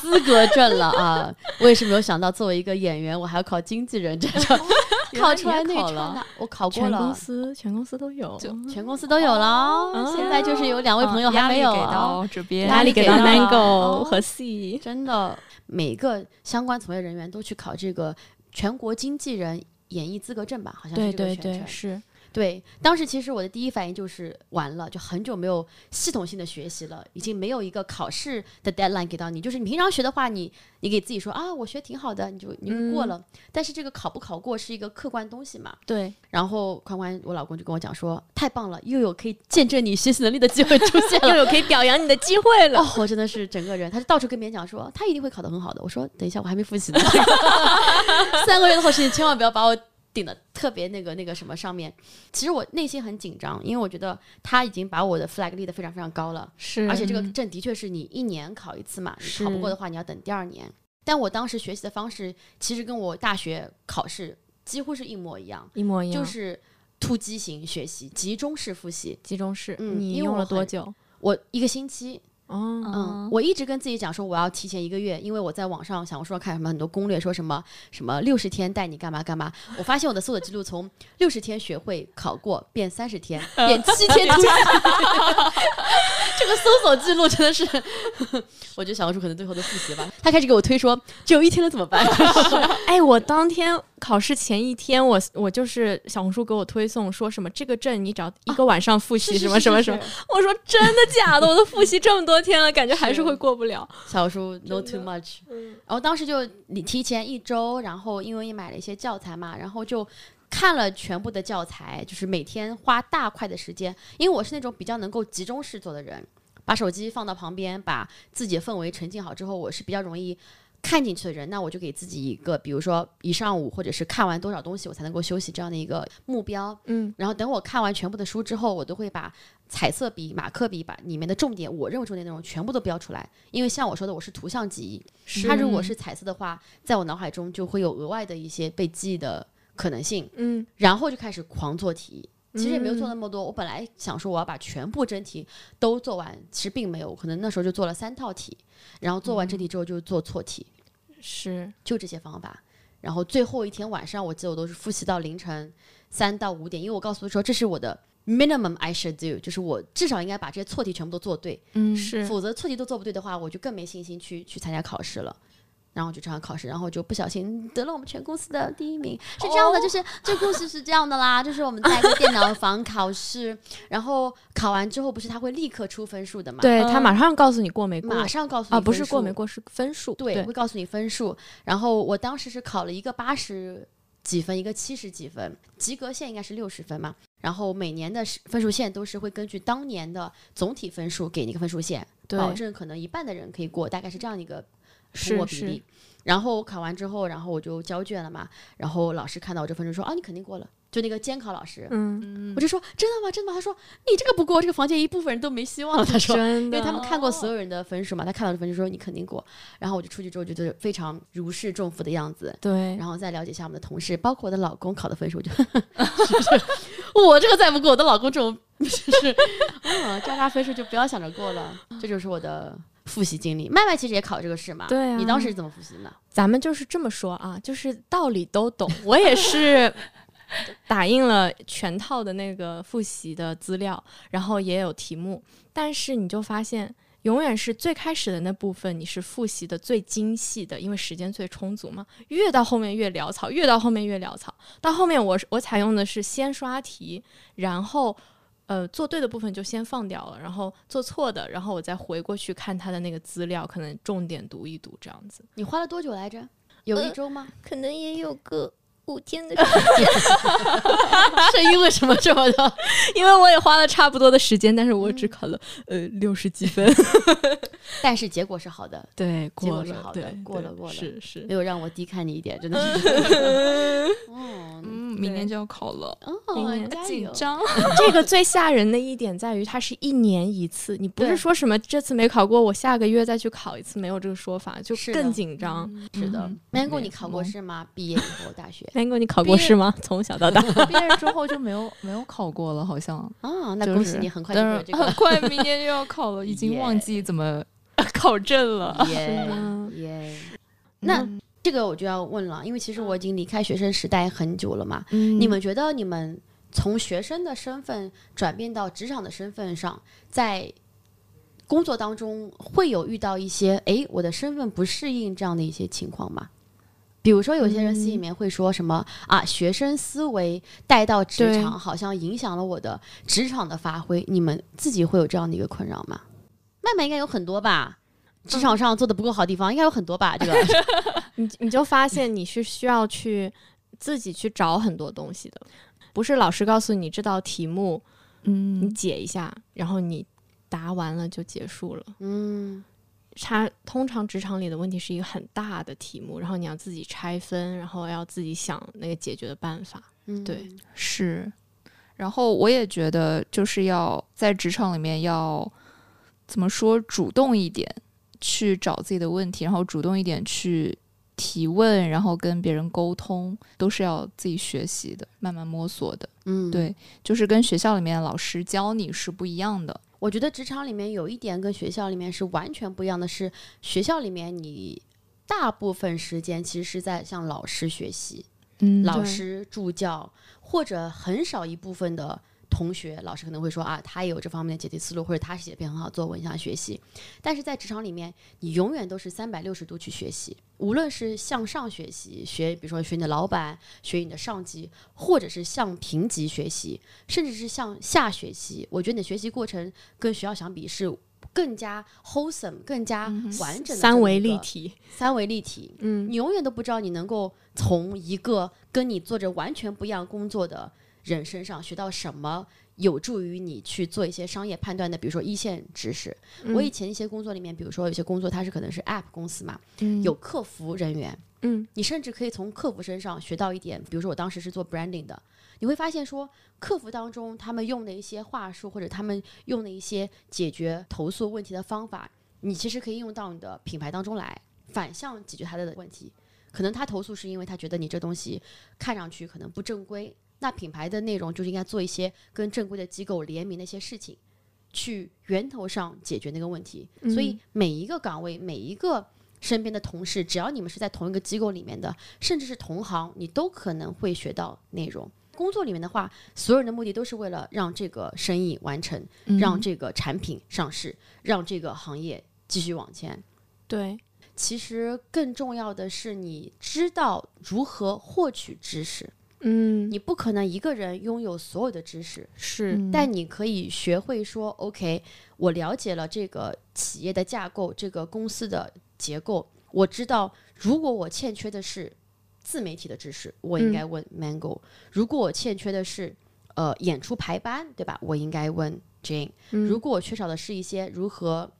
资格证了啊！我也是没有想到，作为一个演员，我还要考经纪人这种，考出来那考了那，我考过了。全公，司全公司都有，全公司都有了哦。现在就是有两位朋友还没有。压力给啊，到这边，压力给到 Mango 哦。和 C。真的，每个相关从业人员都去考这个全国经纪人演艺资格证吧，好像对是这个是对，当时其实我的第一反应就是完了，就很久没有系统性的学习了，已经没有一个考试的 deadline 给到你。就是你平常学的话，你你给自己说啊，我学挺好的，你就你就过了。但是这个考不考过是一个客观东西嘛。对，然后宽宽，我老公就跟我讲说，太棒了，又有可以见证你学习能力的机会出现了。又有可以表扬你的机会了。哦，我真的是整个人，他就到处跟别人讲说，他一定会考得很好的。我说，等一下，我还没复习呢，三个月的后事你千万不要把我顶的特别那个那个什么上面。其实我内心很紧张，因为我觉得他已经把我的 flag 立得非常非常高了，是而且这个证的确是你一年考一次嘛，你考不过的话，你要等第二年。但我当时学习的方式其实跟我大学考试几乎是一模一样，一模一样，就是突击型学习，集中式复习。集中式。嗯你用了多久？我一个星期，哦，嗯，我一直跟自己讲说我要提前一个月，因为我在网上小红书上看什么很多攻略，说什么什么六十天带你干嘛干嘛。我发现我的搜索记录从六十天学会考过变三十天 变七天突击，这个搜索记录真的是，我觉得小红书可能最后都复习吧。他开始给我推说只有一天了怎么办？哎，我当天考试前一天，我我就是小红书给我推送说什么这个证你只要一个晚上复习什么什么什么，我说真的假的？我都复习这么多天了，感觉还是是会过不了。小红书 no too much。然后当时就你提前一周，然后因为也买了一些教材嘛，然后就看了全部的教材，就是每天花大块的时间，因为我是那种比较能够集中式做的人，把手机放到旁边，把自己的氛围沉浸好之后，我是比较容易。看进去的人，那我就给自己一个，比如说一上午，或者是看完多少东西，我才能够休息这样的一个目标。嗯，然后等我看完全部的书之后，我都会把彩色笔、马克笔把里面的重点，我认为重点内容全部都标出来。因为像我说的，我是图像记忆，它如果是彩色的话，在我脑海中就会有额外的一些被记忆的可能性，嗯，然后就开始狂做题。其实也没有做那么多，我本来想说我要把全部真题都做完，其实并没有，可能那时候就做了三套题，然后做完真题之后就做错题，是就这些方法。然后最后一天晚上，我记得我都是复习到凌晨三到五点，因为我告诉他说这是我的 minimum I should do，就是我至少应该把这些错题全部都做对，嗯是否则错题都做不对的话，我就更没信心去去参加考试了。然后就这样考试，然后就不小心得了我们全公司的第一名。是这样的，就是这故事是这样的啦，就是我们在一个电脑房考试，然后考完之后不是他会立刻出分数的嘛？，对他马上告诉你过没过马上告诉你啊，不是过没过是分数，对，会告诉你分数。然后我当时是考了一个八十几分，一个七十几分，及格线应该是六十分嘛。然后每年的分数线都是会根据当年的总体分数给你一个分数线，保证可能一半的人可以过，大概是这样一个通是是过比例。然后我考完之后，然后我就交卷了嘛，然后老师看到我这分数说啊，你肯定过了。就那个监考老师，嗯，我就说真的吗？真的吗？他说你这个不过，这个房间一部分人都没希望了。他说，真的，因为他们看过所有人的分数嘛，他看到的分数说你肯定过，然后我就出去之后觉得非常如释重负的样子，对，然后再了解一下我们的同事，包括我的老公考的分数，我就 我这个再不过，我的老公这种 就是嗯渣渣分数就不要想着过了，这就是我的复习经历。麦麦其实也考这个试嘛，对啊你当时是怎么复习的呢？咱们就是这么说啊，就是道理都懂。我也是 打印了全套的那个复习的资料，然后也有题目，但是你就发现。永远是最开始的那部分，你是复习的最精细的，因为时间最充足嘛。越到后面越潦草，越到后面越潦草。到后面我是我采用的是先刷题，然后呃做对的部分就先放掉了，然后做错的，然后我再回过去看他的那个资料，可能重点读一读这样子。你花了多久来着？有一周吗？可能也有个五天的时间 是因为什么这么的？因为我也花了差不多的时间，但是我只考了、呃六十几分。但是结果是好的，对，结过了，果是好的过了过了是是没，有让我低看你一点，真的是。嗯，明年就要考了，哦，加油！紧张。这个最吓人的一点在于，它是一年一次，你不是说什么这次没考过，我下个月再去考一次，没有这个说法，就是更紧张。是的嗯，Mango，对你考过试吗？毕业以后大学南哥，你考过试吗？从小到大，毕业之后就没有没有考过了，好像。啊，那恭喜你，很快就会有这个很快明年就要考了，已经忘记怎么考证了。耶耶。那嗯这个我就要问了，因为其实我已经离开学生时代很久了嘛。嗯你们觉得你们从学生的身份转变到职场的身份上，在工作当中会有遇到一些诶，我的身份不适应这样的一些情况吗？比如说，有些人心里面会说什么、啊，学生思维带到职场，好像影响了我的职场的发挥。你们自己会有这样的一个困扰吗？麦麦应该有很多吧，职场上做的不够好的地方应该有很多吧？这个你你就发现你是需要去自己去找很多东西的，不是老师告诉你这道题目，嗯你嗯，解一下，然后你答完了就结束了。嗯它通常职场里的问题是一个很大的题目，然后你要自己拆分，然后要自己想那个解决的办法。嗯，对是。然后我也觉得，就是要在职场里面要怎么说，主动一点去找自己的问题，然后主动一点去提问，然后跟别人沟通，都是要自己学习的，慢慢摸索的。嗯，对，就是跟学校里面老师教你是不一样的。我觉得职场里面有一点跟学校里面是完全不一样的是，学校里面你大部分时间其实是在向老师学习，嗯老师助教或者很少一部分的同学，老师可能会说啊，他也有这方面的解题思路，或者他写的篇很好作文，想学习。但是在职场里面，你永远都是三百六十度去学习，无论是向上学习，学比如说学你的老板，学你的上级，或者是向平级学习，甚至是向下学习。我觉得你的学习过程跟学校相比是更加 wholesome、更加完整的三维立体，三维立体。嗯你永远都不知道你能够从一个跟你做着完全不一样工作的人身上学到什么有助于你去做一些商业判断的，比如说一线知识。我以前一些工作里面，比如说有些工作它是可能是 App 公司嘛，嗯有客服人员，嗯你甚至可以从客服身上学到一点，比如说我当时是做 branding 的，你会发现说客服当中他们用的一些话术或者他们用的一些解决投诉问题的方法，你其实可以用到你的品牌当中来，反向解决他的问题。可能他投诉是因为他觉得你这东西看上去可能不正规，那品牌的内容就是应该做一些跟正规的机构联名的一些事情，去源头上解决那个问题。所以每一个岗位，每一个身边的同事，只要你们是在同一个机构里面的，甚至是同行，你都可能会学到内容。工作里面的话，所有人的目的都是为了让这个生意完成，让这个产品上市，让这个行业继续往前。对，其实更重要的是，你知道如何获取知识。嗯。你不可能一个人拥有所有的知识，是。嗯。但你可以学会说，OK，我了解了这个企业的架构，这个公司的结构，我知道如果我欠缺的是自媒体的知识，我应该问 Mango；、如果我欠缺的是呃演出排班，对吧？我应该问 Jane；、嗯。如果我缺少的是一些如何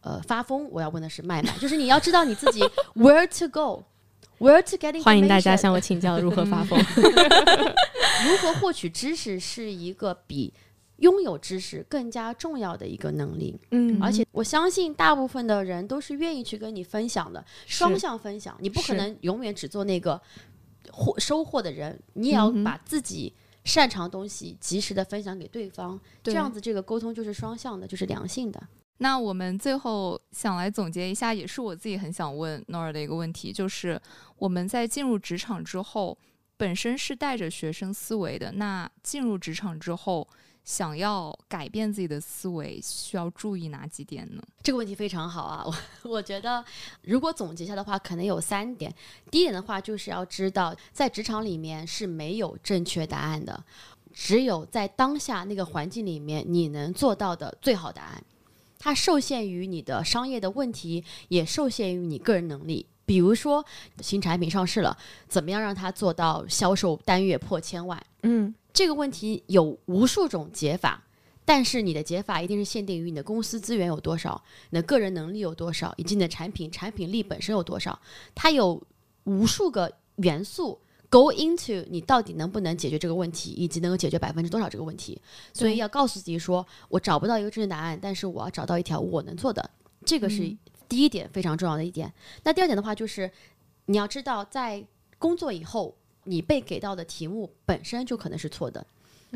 呃发疯，我要问的是麦麦。就是你要知道你自己 where to go。Where to get information？欢迎大家向我请教如何发疯。如何获取知识是一个比拥有知识更加重要的一个能力，嗯而且我相信大部分的人都是愿意去跟你分享的，双向分享。你不可能永远只做那个获收获的人，你也要把自己擅长的东西及时的分享给对方，这样子这个沟通就是双向的，就是良性的。那我们最后想来总结一下，也是我自己很想问 Nora 的一个问题，就是我们在进入职场之后，本身是带着学生思维的，那进入职场之后，想要改变自己的思维，需要注意哪几点呢？这个问题非常好啊，我 我觉得如果总结一下的话，可能有三点。第一点的话，就是要知道在职场里面是没有正确答案的，只有在当下那个环境里面你能做到的最好答案。它受限于你的商业的问题，也受限于你个人能力。比如说新产品上市了，怎么样让它做到销售单月破千万？嗯这个问题有无数种解法，但是你的解法一定是限定于你的公司资源有多少，你的个人能力有多少，以及你的产品产品力本身有多少。它有无数个元素 go into 你到底能不能解决这个问题，以及能够解决百分之多少这个问题。所以要告诉自己说，我找不到一个正确答案，但是我要找到一条我能做的，这个是第一点非常重要的一点。那第二点的话就是，你要知道在工作以后，你被给到的题目本身就可能是错的。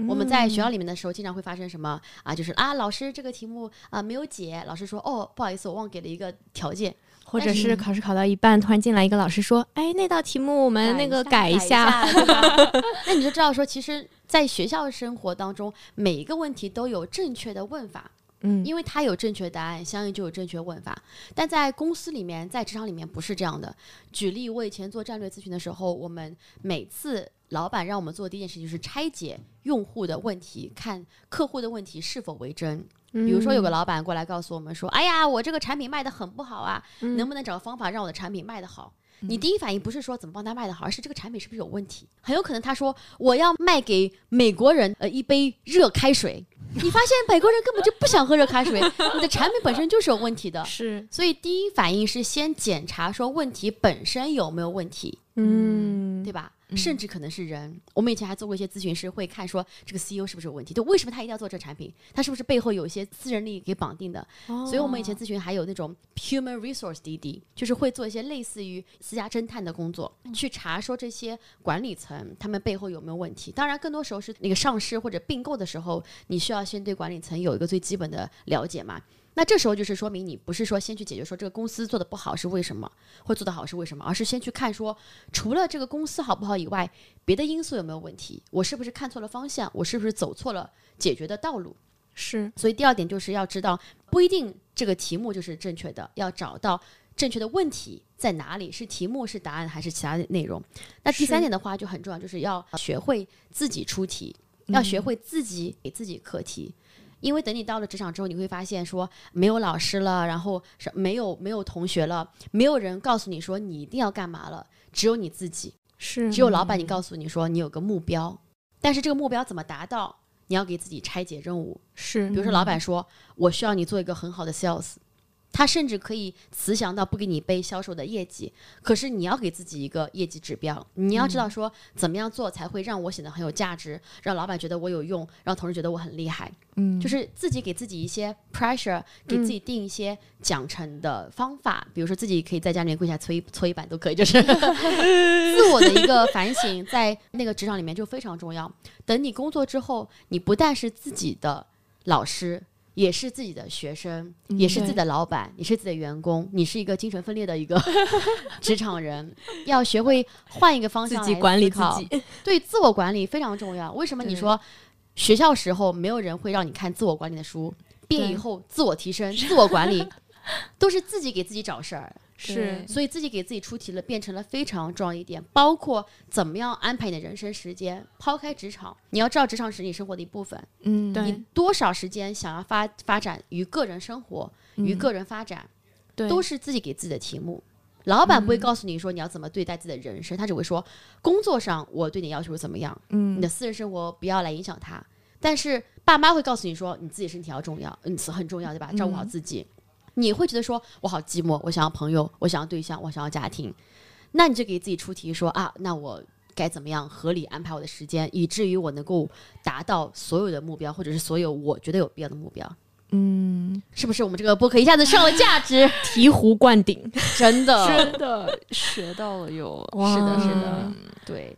我们在学校里面的时候，经常会发生什么啊？就是啊，老师这个题目啊没有解，老师说哦，不好意思，我忘给了一个条件，或者是考试考到一半，突然进来一个老师说：“哎，那道题目我们那个改一一下。那你就知道说，其实，在学校生活当中，每一个问题都有正确的问法，”嗯，因为它有正确答案，相应就有正确问法。但在公司里面，在职场里面不是这样的。举例，我以前做战略咨询的时候，我们每次老板让我们做的第一件事情就是拆解用户的问题，看客户的问题是否为真。比如说，有个老板过来告诉我们说：“哎呀，我这个产品卖的很不好啊，嗯能不能找个方法让我的产品卖得好？”你第一反应不是说怎么帮他卖得好，而是这个产品是不是有问题？很有可能他说我要卖给美国人呃一杯热开水，你发现美国人根本就不想喝热开水，你的产品本身就是有问题的。是，所以第一反应是先检查说问题本身有没有问题，嗯，对吧？甚至可能是人。我们以前还做过一些咨询师，会看说这个 CEO 是不是有问题，就为什么他一定要做这产品，他是不是背后有一些私人利益给绑定的？所以我们以前咨询还有那种 human resource DD，就是会做一些类似于私家侦探的工作，去查说这些管理层他们背后有没有问题。当然，更多时候是那个上市或者并购的时候，你需要先对管理层有一个最基本的了解嘛。那这时候就是说明你不是说先去解决说这个公司做的不好是为什么，或做得好是为什么，而是先去看说除了这个公司好不好以外，别的因素有没有问题？我是不是看错了方向？我是不是走错了解决的道路？是，所以第二点就是要知道，不一定这个题目就是正确的，要找到正确的问题在哪里，是题目是答案还是其他的内容。那第三点的话就很重要，就是要学会自己出题，要学会自己给自己课题。因为等你到了职场之后，你会发现说没有老师了，然后是没有没有同学了，没有人告诉你说你一定要干嘛了，只有你自己。是，只有老板你告诉你说你有个目标，但是这个目标怎么达到，你要给自己拆解任务。是，比如说，老板说我需要你做一个很好的 sales，他甚至可以慈祥到不给你背销售的业绩，可是你要给自己一个业绩指标，你要知道说怎么样做才会让我显得很有价值，让老板觉得我有用，让同事觉得我很厉害。嗯，就是自己给自己一些 pressure，给自己定一些奖惩的方法，比如说自己可以在家里面跪下搓一搓衣板都可以，就是 自我的一个反省，在那个职场里面就非常重要。等你工作之后，你不但是自己的老师。也是自己的学生，也是自己的老板，也是自己的员工。你是一个精神分裂的一个 职场人，要学会换一个方自向管理自己，对自我管理非常重要。为什么你说学校时候没有人会让你看自我管理的书，毕业以后自我提升、自我管理都是自己给自己找事儿，是，所以自己给自己出题了，变成了非常重要一点。包括怎么样安排你的人生时间，抛开职场，你要知道职场是你生活的一部分，嗯，对你多少时间想要发发展于个人生活、于嗯个人发展，对，都是自己给自己的题目。老板不会告诉你说你要怎么对待自己的人生，他只会说工作上我对你要求怎么样，嗯你的私人生活不要来影响他。但是爸妈会告诉你说你自己身体要重要，嗯，很重要，对吧？照顾好自己。你会觉得说我好寂寞，我想要朋友，我想要对象，我想要家庭，那你就给自己出题说啊，那我该怎么样合理安排我的时间，以至于我能够达到所有的目标，或者是所有我觉得有必要的目标。嗯，是不是我们这个播客一下子上了价值？醍醐灌顶。真的，真的学到了有，是的，是的，对。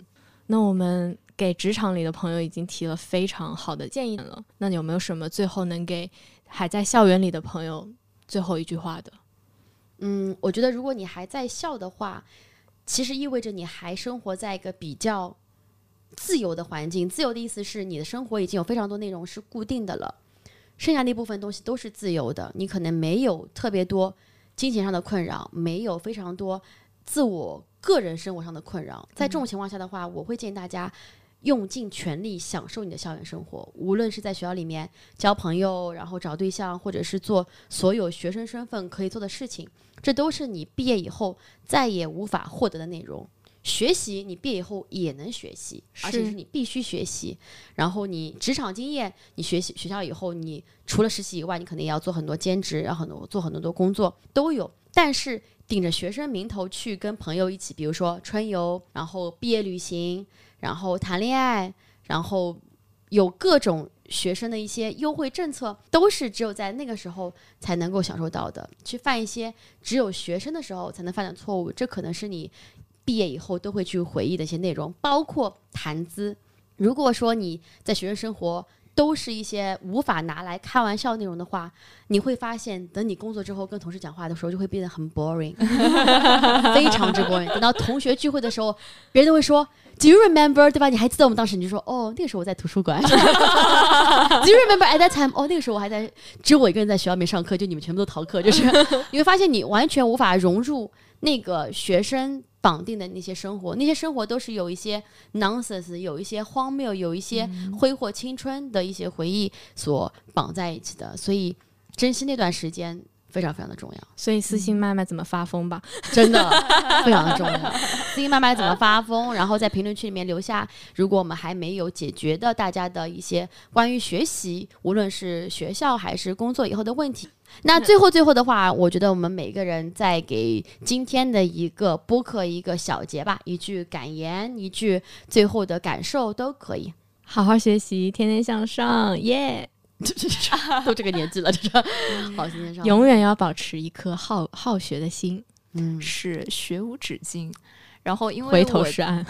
那我们给职场里的朋友已经提了非常好的建议了，那你有没有什么最后能给还在校园里的朋友最后一句话的？嗯，我觉得如果你还在笑的话，其实意味着你还生活在一个比较自由的环境。自由的意思是你的生活已经有非常多内容是固定的了，剩下那部分东西都是自由的。你可能没有特别多金钱上的困扰，没有非常多自我个人生活上的困扰。在这种情况下的话，我会建议大家。用尽全力享受你的校园生活，无论是在学校里面交朋友，然后找对象，或者是做所有学生身份可以做的事情，这都是你毕业以后再也无法获得的内容。学习你毕业以后也能学习，而且是是你必须学习。然后你职场经验，你学习学校以后，你除了实习以外，你可能也要做很多兼职，然后很多做很多的工作都有。但是顶着学生名头去跟朋友一起，比如说春游，然后毕业旅行，然后谈恋爱，然后有各种学生的一些优惠政策，都是只有在那个时候才能够享受到的。去犯一些只有学生的时候才能犯的错误，这可能是你毕业以后都会去回忆的一些内容，包括谈资。如果说你在学生生活，都是一些无法拿来开玩笑内容的话，你会发现，等你工作之后跟同事讲话的时候，就会变得很 boring，非常之 boring。等到同学聚会的时候，别人都会说 “Do you remember？” 对吧？你还记得我们当时？你就说：“哦，那个时候我在图书馆。”“Do you remember at that time？” 哦，那个时候我还在，只有我一个人在学校里面上课，就你们全部都逃课。就是 你会发现，你完全无法融入那个学生。绑定的那些生活，那些生活都是有一些 nonsense，有一些荒谬，有一些挥霍青春的一些回忆所绑在一起的，所以珍惜那段时间非常非常的重要。所以私信麦麦怎么发疯吧，真的 非常的重要。私信麦麦怎么发疯，然后在评论区里面留下，如果我们还没有解决的大家的一些关于学习，无论是学校还是工作以后的问题。那最后最后的话，我觉得我们每个人再给今天的一个播客一个小结吧，一句感言，一句最后的感受都可以。好好学习，天天向上，耶！都这个年纪了，这是好天天上，永远要保持一颗好好学的心。嗯，是学无止境。然后因为回头是岸，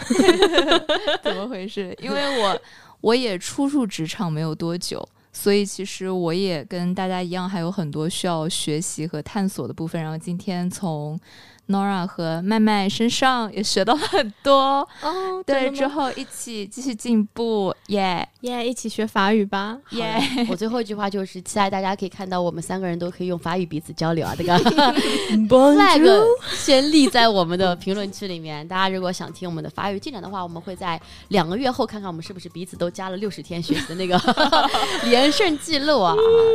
怎么回事？因为我我也初入职场没有多久。所以其实我也跟大家一样，还有很多需要学习和探索的部分。然后今天从 Nora 和麦麦身上也学到了很多哦，对，之后一起继续进步，耶。耶，一起学法语吧！耶，我最后一句话就是期待大家可以看到我们三个人都可以用法语彼此交流啊！这个 flag 先立在我们的评论区里面。大家如果想听我们的法语进展的话，我们会在两个月后看看我们是不是彼此都加了六十天学习的那个 连胜记录啊！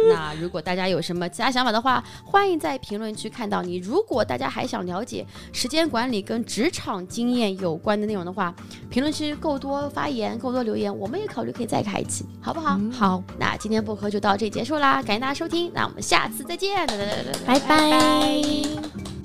那如果大家有什么其他想法的话，欢迎在评论区看到你。如果大家还想了解时间管理跟职场经验有关的内容的话，评论区够多发言，够多留言，我们也考虑可以再。开一期，好不好？好，那今天播客就到这里结束啦，感谢大家收听，那我们下次再见，拜拜。